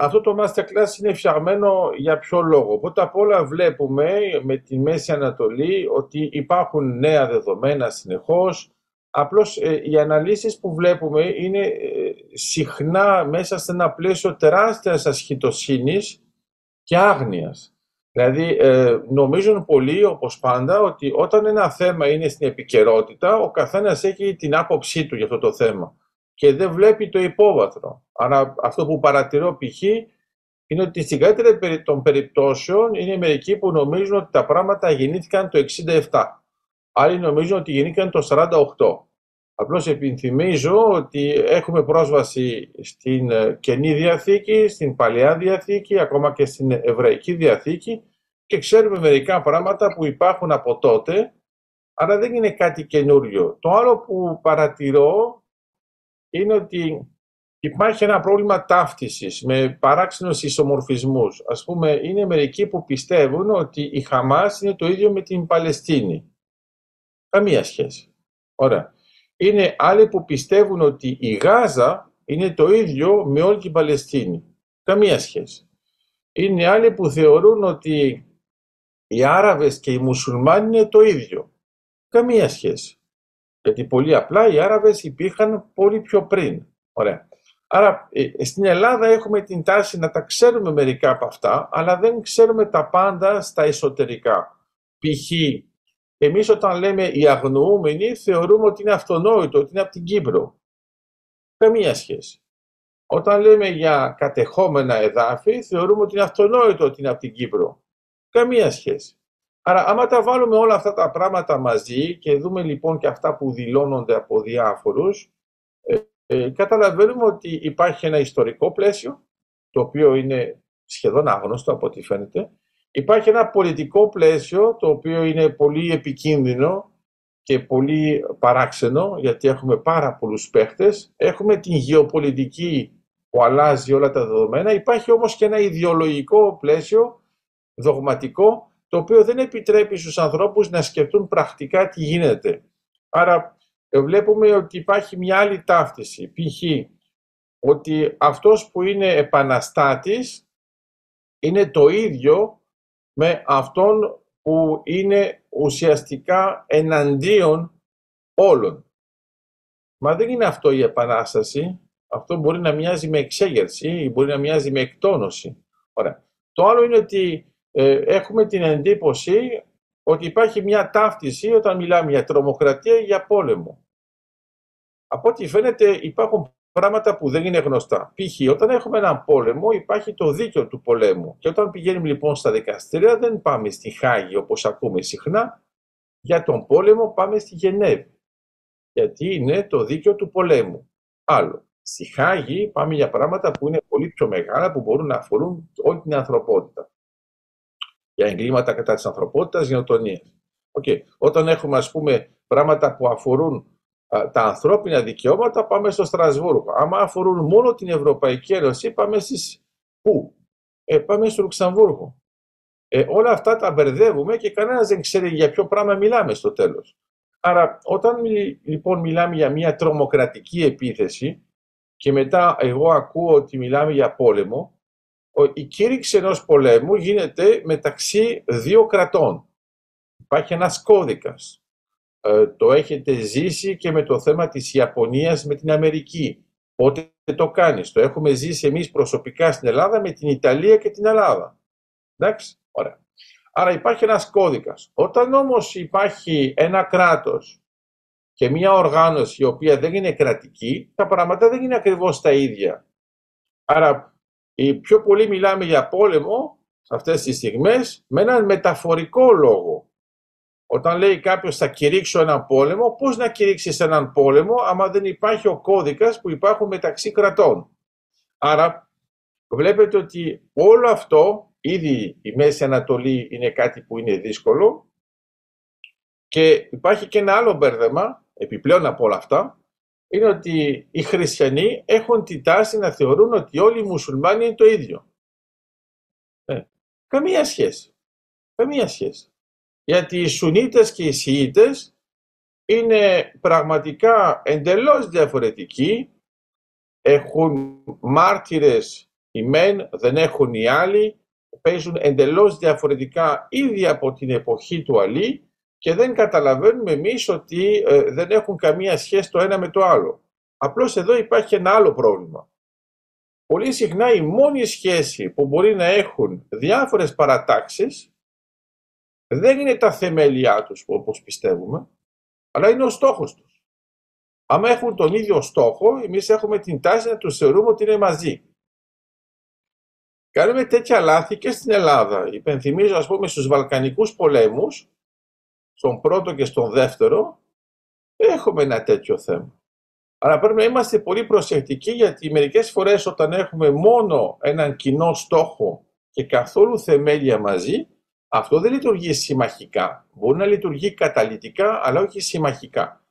αυτό το masterclass είναι φτιαγμένο για ποιο λόγο; Πρώτα απ' όλα βλέπουμε με τη Μέση Ανατολή ότι υπάρχουν νέα δεδομένα συνεχώς. Απλώς ε, οι αναλύσεις που βλέπουμε είναι ε, συχνά μέσα σε ένα πλαίσιο τεράστιας ασχητοσύνης και άγνοιας. Δηλαδή ε, νομίζουν πολλοί, όπως πάντα, ότι όταν ένα θέμα είναι στην επικαιρότητα, ο καθένας έχει την άποψή του για αυτό το θέμα και δεν βλέπει το υπόβαθρο. Άρα αυτό που παρατηρώ π.χ. είναι ότι στην καλύτερη των περιπτώσεων είναι μερικοί που νομίζουν ότι τα πράγματα γεννήθηκαν το 67. Άλλοι νομίζουν ότι γεννήθηκαν το 48. Απλώς επιθυμίζω ότι έχουμε πρόσβαση στην ε, Καινή Διαθήκη, στην Παλαιά Διαθήκη, ακόμα και στην Εβραϊκή Διαθήκη και ξέρουμε μερικά πράγματα που υπάρχουν από τότε, αλλά δεν είναι κάτι καινούριο. Το άλλο που παρατηρώ είναι ότι υπάρχει ένα πρόβλημα ταύτισης με παράξενους ισομορφισμούς. Ας πούμε, είναι μερικοί που πιστεύουν ότι η Χαμάς είναι το ίδιο με την Παλαιστίνη. Καμία σχέση. Ωραία. Είναι άλλοι που πιστεύουν ότι η Γάζα είναι το ίδιο με όλη την Παλαιστίνη. Καμία σχέση. Είναι άλλοι που θεωρούν ότι οι Άραβες και οι Μουσουλμάνοι είναι το ίδιο. Καμία σχέση. Γιατί πολύ απλά οι Άραβες υπήρχαν πολύ πιο πριν. Ωραία. Άρα ε, στην Ελλάδα έχουμε την τάση να τα ξέρουμε μερικά από αυτά, αλλά δεν ξέρουμε τα πάντα στα εσωτερικά. Π.χ. εμείς όταν λέμε οι αγνοούμενοι θεωρούμε ότι είναι αυτονόητο, ότι είναι από την Κύπρο. Καμία σχέση. Όταν λέμε για κατεχόμενα εδάφη, θεωρούμε ότι είναι αυτονόητο ότι είναι από την Κύπρο. Καμία σχέση. Άρα, άμα τα βάλουμε όλα αυτά τα πράγματα μαζί και δούμε λοιπόν και αυτά που δηλώνονται από διάφορους, ε, ε, καταλαβαίνουμε ότι υπάρχει ένα ιστορικό πλαίσιο, το οποίο είναι σχεδόν άγνωστο από ό,τι φαίνεται. Υπάρχει ένα πολιτικό πλαίσιο, το οποίο είναι πολύ επικίνδυνο και πολύ παράξενο, γιατί έχουμε πάρα πολλούς παίχτες. Έχουμε την γεωπολιτική που αλλάζει όλα τα δεδομένα. Υπάρχει όμως και ένα ιδεολογικό πλαίσιο, δογματικό, το οποίο δεν επιτρέπει στους ανθρώπους να σκεφτούν πρακτικά τι γίνεται. Άρα ε, βλέπουμε ότι υπάρχει μια άλλη ταύτιση, π.χ. ότι αυτός που είναι επαναστάτης είναι το ίδιο με αυτόν που είναι ουσιαστικά εναντίον όλων. Μα δεν είναι αυτό η επανάσταση. Αυτό μπορεί να μοιάζει με εξέγερση ή μπορεί να μοιάζει με εκτόνωση. Ωραία. Το άλλο είναι ότι ε, έχουμε την εντύπωση ότι υπάρχει μια ταύτιση όταν μιλάμε για τρομοκρατία ή για πόλεμο. Από ό,τι φαίνεται υπάρχουν πράγματα που δεν είναι γνωστά. Π.χ. όταν έχουμε έναν πόλεμο υπάρχει το δίκαιο του πολέμου και όταν πηγαίνουμε λοιπόν στα δικαστήρια δεν πάμε στη Χάγη όπως ακούμε συχνά, για τον πόλεμο πάμε στη Γενέβη. Γιατί είναι το δίκαιο του πολέμου. Άλλο. Στη Χάγη πάμε για πράγματα που είναι πολύ πιο μεγάλα που μπορούν να αφορούν όλη την ανθρωπότητα για εγκλήματα κατά της ανθρωπότητας, γενοτονίες. Okay. Όταν έχουμε ας πούμε πράγματα που αφορούν τα ανθρώπινα δικαιώματα πάμε στο Στρασβούργο. Άμα αφορούν μόνο την Ευρωπαϊκή Ένωση πάμε στις πού; Ε, πάμε στο Λουξεμβούργο. Ε, όλα αυτά τα μπερδεύουμε και κανένας δεν ξέρει για ποιο πράγμα μιλάμε στο τέλος. Άρα όταν λοιπόν μιλάμε για μια τρομοκρατική επίθεση και μετά εγώ ακούω ότι μιλάμε για πόλεμο, η κήρυξη ενός πολέμου γίνεται μεταξύ δύο κρατών. Υπάρχει ένας κώδικας. Ε, το έχετε ζήσει και με το θέμα της Ιαπωνίας με την Αμερική. Πότε το κάνεις; Το έχουμε ζήσει εμείς προσωπικά στην Ελλάδα με την Ιταλία και την Ελλάδα. Εντάξει, ωραία. Άρα υπάρχει ένας κώδικας. Όταν όμως υπάρχει ένα κράτος και μια οργάνωση η οποία δεν είναι κρατική, τα πράγματα δεν είναι ακριβώς τα ίδια. Άρα πιο πολύ μιλάμε για πόλεμο σε αυτές τις στιγμές με έναν μεταφορικό λόγο. Όταν λέει κάποιος θα κηρύξω έναν πόλεμο, πώς να κηρύξεις έναν πόλεμο άμα δεν υπάρχει ο κώδικας που υπάρχουν μεταξύ κρατών; Άρα βλέπετε ότι όλο αυτό, ήδη η Μέση Ανατολή είναι κάτι που είναι δύσκολο και υπάρχει και ένα άλλο μπέρδεμα, επιπλέον από όλα αυτά, είναι ότι οι χριστιανοί έχουν τη τάση να θεωρούν ότι όλοι οι μουσουλμάνοι είναι το ίδιο. Ε, καμία σχέση. Καμία σχέση. Γιατί οι Σουνίτες και οι Σιήτες είναι πραγματικά εντελώς διαφορετικοί, έχουν μάρτυρες οι μεν, δεν έχουν οι άλλοι, παίζουν εντελώς διαφορετικά ήδη από την εποχή του Αλή και δεν καταλαβαίνουμε εμείς ότι ε, δεν έχουν καμία σχέση το ένα με το άλλο. Απλώς εδώ υπάρχει ένα άλλο πρόβλημα. Πολύ συχνά η μόνη σχέση που μπορεί να έχουν διάφορες παρατάξεις δεν είναι τα θεμέλια τους όπως πιστεύουμε, αλλά είναι ο στόχος τους. Αν έχουν τον ίδιο στόχο, εμείς έχουμε την τάση να τους θεωρούμε ότι είναι μαζί. Κάνουμε τέτοια λάθη και στην Ελλάδα. Υπενθυμίζω, ας πούμε, στους Βαλκανικούς πολέμους, στον πρώτο και στον δεύτερο, έχουμε ένα τέτοιο θέμα. Αλλά πρέπει να είμαστε πολύ προσεκτικοί γιατί μερικές φορές όταν έχουμε μόνο έναν κοινό στόχο και καθόλου θεμέλια μαζί, αυτό δεν λειτουργεί συμμαχικά. Μπορεί να λειτουργεί καταλυτικά, αλλά όχι συμμαχικά.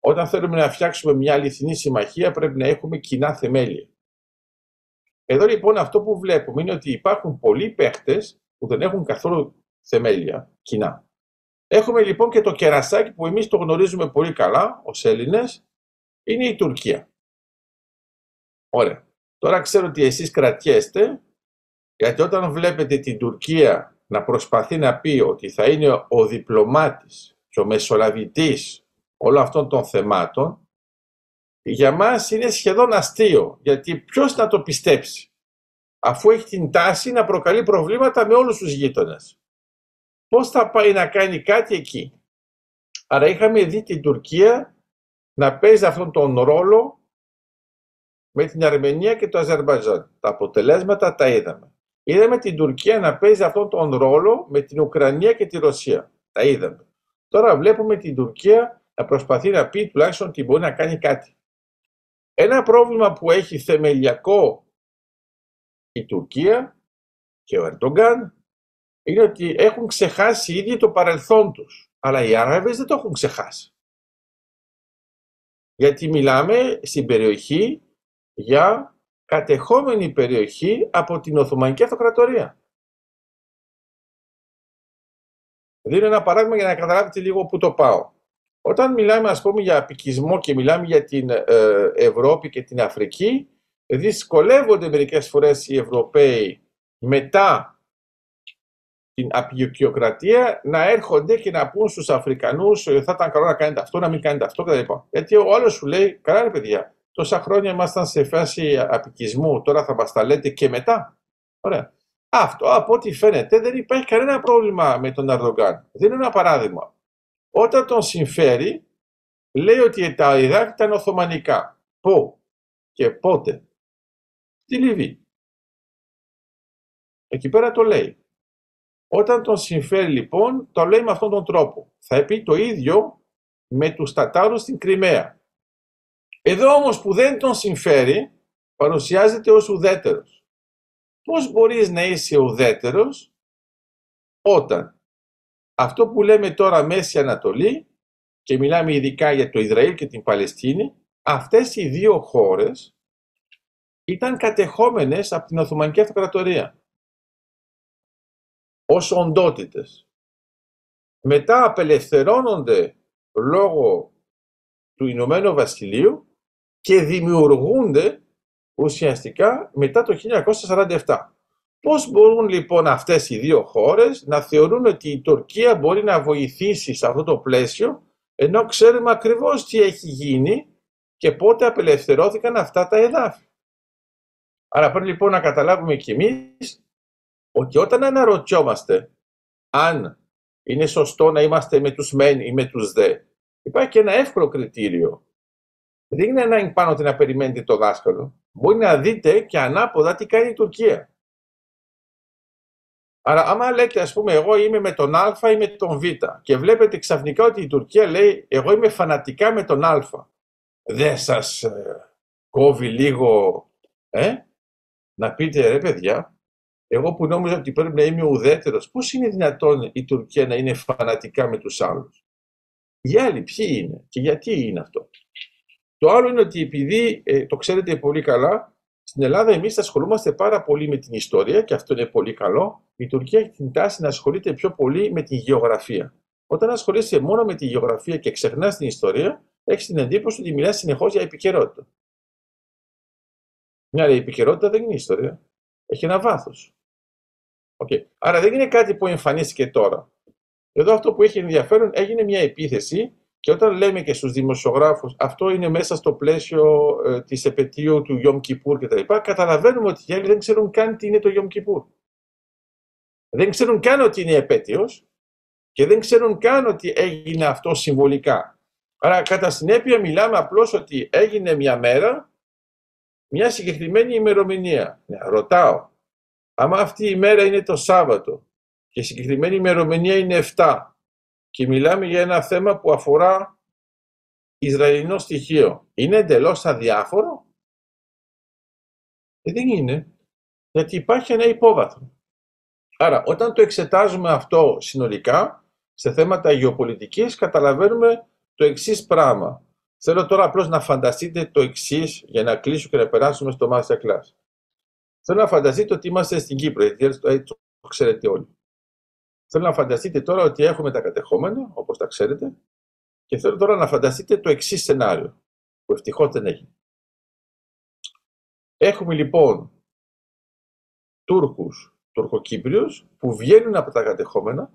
Όταν θέλουμε να φτιάξουμε μια αληθινή συμμαχία, πρέπει να έχουμε κοινά θεμέλια. Εδώ λοιπόν αυτό που βλέπουμε είναι ότι υπάρχουν πολλοί παίχτες που δεν έχουν καθόλου θεμέλια κοινά. Έχουμε λοιπόν και το κερασάκι που εμείς το γνωρίζουμε πολύ καλά ως Έλληνες, είναι η Τουρκία. Ωραία. Τώρα ξέρω ότι εσείς κρατιέστε, γιατί όταν βλέπετε την Τουρκία να προσπαθεί να πει ότι θα είναι ο διπλωμάτης και ο μεσολαβητής όλων αυτών των θεμάτων, για μας είναι σχεδόν αστείο, γιατί ποιος να το πιστέψει, αφού έχει την τάση να προκαλεί προβλήματα με όλους τους γείτονες. Πώς θα πάει να κάνει κάτι εκεί. Άρα είχαμε δει την Τουρκία να παίζει αυτόν τον ρόλο με την Αρμενία και το Αζερμπαϊτζάν. Τα αποτελέσματα τα είδαμε. Είδαμε την Τουρκία να παίζει αυτόν τον ρόλο με την Ουκρανία και τη Ρωσία. Τα είδαμε. Τώρα βλέπουμε την Τουρκία να προσπαθεί να πει τουλάχιστον ότι μπορεί να κάνει κάτι. Ένα πρόβλημα που έχει θεμελιακό η Τουρκία και ο Ερντογκάν είναι ότι έχουν ξεχάσει ήδη το παρελθόν τους. Αλλά οι Άραβες δεν το έχουν ξεχάσει. Γιατί μιλάμε στην περιοχή για κατεχόμενη περιοχή από την Οθωμανική Αυτοκρατορία. Δίνω ένα παράδειγμα για να καταλάβετε λίγο πού το πάω. Όταν μιλάμε ας πούμε για απικισμό και μιλάμε για την ε, Ευρώπη και την Αφρική, δυσκολεύονται μερικές φορές οι Ευρωπαίοι μετά την απεικιοκρατία να έρχονται και να πούν στους Αφρικανούς «Ε, θα ήταν καλό να κάνετε αυτό, να μην κάνετε αυτό κτλ. Γιατί ο άλλος σου λέει καλά ρε παιδιά, τόσα χρόνια ήμασταν σε φάση απικισμού, τώρα θα μας τα λέτε και μετά. Ωραία. Αυτό από ό,τι φαίνεται δεν υπάρχει κανένα πρόβλημα με τον Αρδογκάν. Δίνω ένα παράδειγμα. Όταν τον συμφέρει, λέει ότι τα Ιράκ ήταν Οθωμανικά. Πού και πότε. Στη Λιβύη. Εκεί πέρα το λέει. Όταν τον συμφέρει λοιπόν, το λέει με αυτόν τον τρόπο. Θα πει το ίδιο με τους Τατάρους στην Κρυμαία. Εδώ όμως που δεν τον συμφέρει, παρουσιάζεται ως ουδέτερος. Πώς μπορείς να είσαι ουδέτερος όταν αυτό που λέμε τώρα Μέση Ανατολή και μιλάμε ειδικά για το Ισραήλ και την Παλαιστίνη, αυτές οι δύο χώρες ήταν κατεχόμενες από την Οθωμανική Αυτοκρατορία ως οντότητες. Μετά απελευθερώνονται λόγω του Ηνωμένου Βασιλείου και δημιουργούνται ουσιαστικά μετά το 1947. Πώς μπορούν λοιπόν αυτές οι δύο χώρες να θεωρούν ότι η Τουρκία μπορεί να βοηθήσει σε αυτό το πλαίσιο ενώ ξέρουμε ακριβώς τι έχει γίνει και πότε απελευθερώθηκαν αυτά τα εδάφη; Άρα πρέπει λοιπόν να καταλάβουμε κι εμείς ότι όταν αναρωτιόμαστε αν είναι σωστό να είμαστε με τους μεν ή με τους δε, υπάρχει και ένα εύκολο κριτήριο. Δεν είναι ανάγκη πάνω ότι να περιμένετε το δάσκαλο. Μπορεί να δείτε και ανάποδα τι κάνει η Τουρκία. Άρα, άμα λέτε, ας πούμε, εγώ είμαι με τον Α ή με τον Β και βλέπετε ξαφνικά ότι η Τουρκία λέει, εγώ είμαι φανατικά με τον Α. Δεν σας ε, κόβει λίγο, ε, να πείτε, ρε παιδιά, εγώ που νόμιζα ότι πρέπει να είμαι ουδέτερος, πώς είναι δυνατόν η Τουρκία να είναι φανατικά με τους άλλους; Οι άλλοι ποιοι είναι και γιατί είναι αυτό; Το άλλο είναι ότι επειδή ε, το ξέρετε πολύ καλά, στην Ελλάδα εμείς ασχολούμαστε πάρα πολύ με την ιστορία και αυτό είναι πολύ καλό. Η Τουρκία έχει την τάση να ασχολείται πιο πολύ με τη γεωγραφία. Όταν ασχολείσαι μόνο με τη γεωγραφία και ξεχνάς την ιστορία, έχεις την εντύπωση ότι μιλάς συνεχώς για επικαιρότητα. Μια επικαιρότητα δεν είναι ιστορία. Έχει ένα βάθος. Okay. Άρα δεν είναι κάτι που εμφανίστηκε τώρα. Εδώ αυτό που έχει ενδιαφέρον έγινε μια επίθεση και όταν λέμε και στους δημοσιογράφους αυτό είναι μέσα στο πλαίσιο ε, της επαιτίου του Yom Kippur κτλ. Καταλαβαίνουμε ότι οι άλλοι δεν ξέρουν καν τι είναι το Yom Kippur. Δεν ξέρουν καν ότι είναι επέτειος και δεν ξέρουν καν ότι έγινε αυτό συμβολικά. Άρα κατά συνέπεια μιλάμε απλώς ότι έγινε μια μέρα, μια συγκεκριμένη ημερομηνία. Ναι, ρωτάω, άμα αυτή η μέρα είναι το Σάββατο και η συγκεκριμένη ημερομηνία είναι 7 και μιλάμε για ένα θέμα που αφορά Ισραηλινό στοιχείο, είναι εντελώς αδιάφορο; Ε, δεν είναι, γιατί υπάρχει ένα υπόβαθρο. Άρα, όταν το εξετάζουμε αυτό συνολικά, σε θέματα γεωπολιτικής, καταλαβαίνουμε το εξής πράγμα. Θέλω τώρα απλώς να φανταστείτε το εξής για να κλείσω και να περάσουμε στο Masterclass. Θέλω να φανταστείτε ότι είμαστε στην Κύπρο, γιατί το ξέρετε όλοι. Θέλω να φανταστείτε τώρα ότι έχουμε τα κατεχόμενα, όπως τα ξέρετε, και θέλω τώρα να φανταστείτε το εξής σενάριο, που ευτυχώς δεν έχει. Έχουμε λοιπόν Τούρκους, Τουρκοκύπριους, που βγαίνουν από τα κατεχόμενα,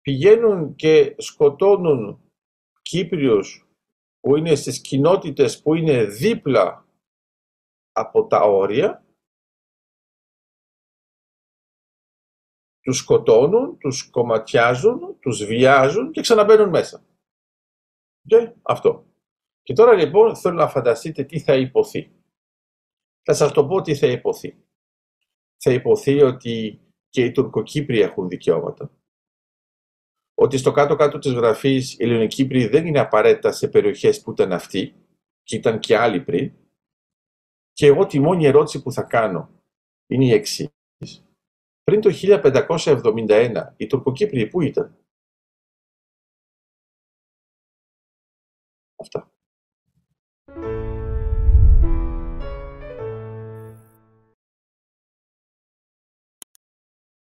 πηγαίνουν και σκοτώνουν Κύπριους που είναι στις κοινότητες που είναι δίπλα από τα όρια τους σκοτώνουν, τους κομματιάζουν, τους βιάζουν και ξαναμπαίνουν μέσα. Και αυτό. Και τώρα λοιπόν θέλω να φανταστείτε τι θα υποθεί. Θα σας το πω τι θα υποθεί. Θα υποθεί ότι και οι Τουρκοκύπροι έχουν δικαιώματα. Ότι στο κάτω-κάτω της γραφής οι Ελληνοκύπροι δεν είναι απαραίτητα σε περιοχές που ήταν αυτοί και ήταν και άλλοι πριν. Και εγώ τη μόνη ερώτηση που θα κάνω είναι η εξής. Πριν το 1571 οι Τουρκοκύπριοι πού ήταν; Αυτά.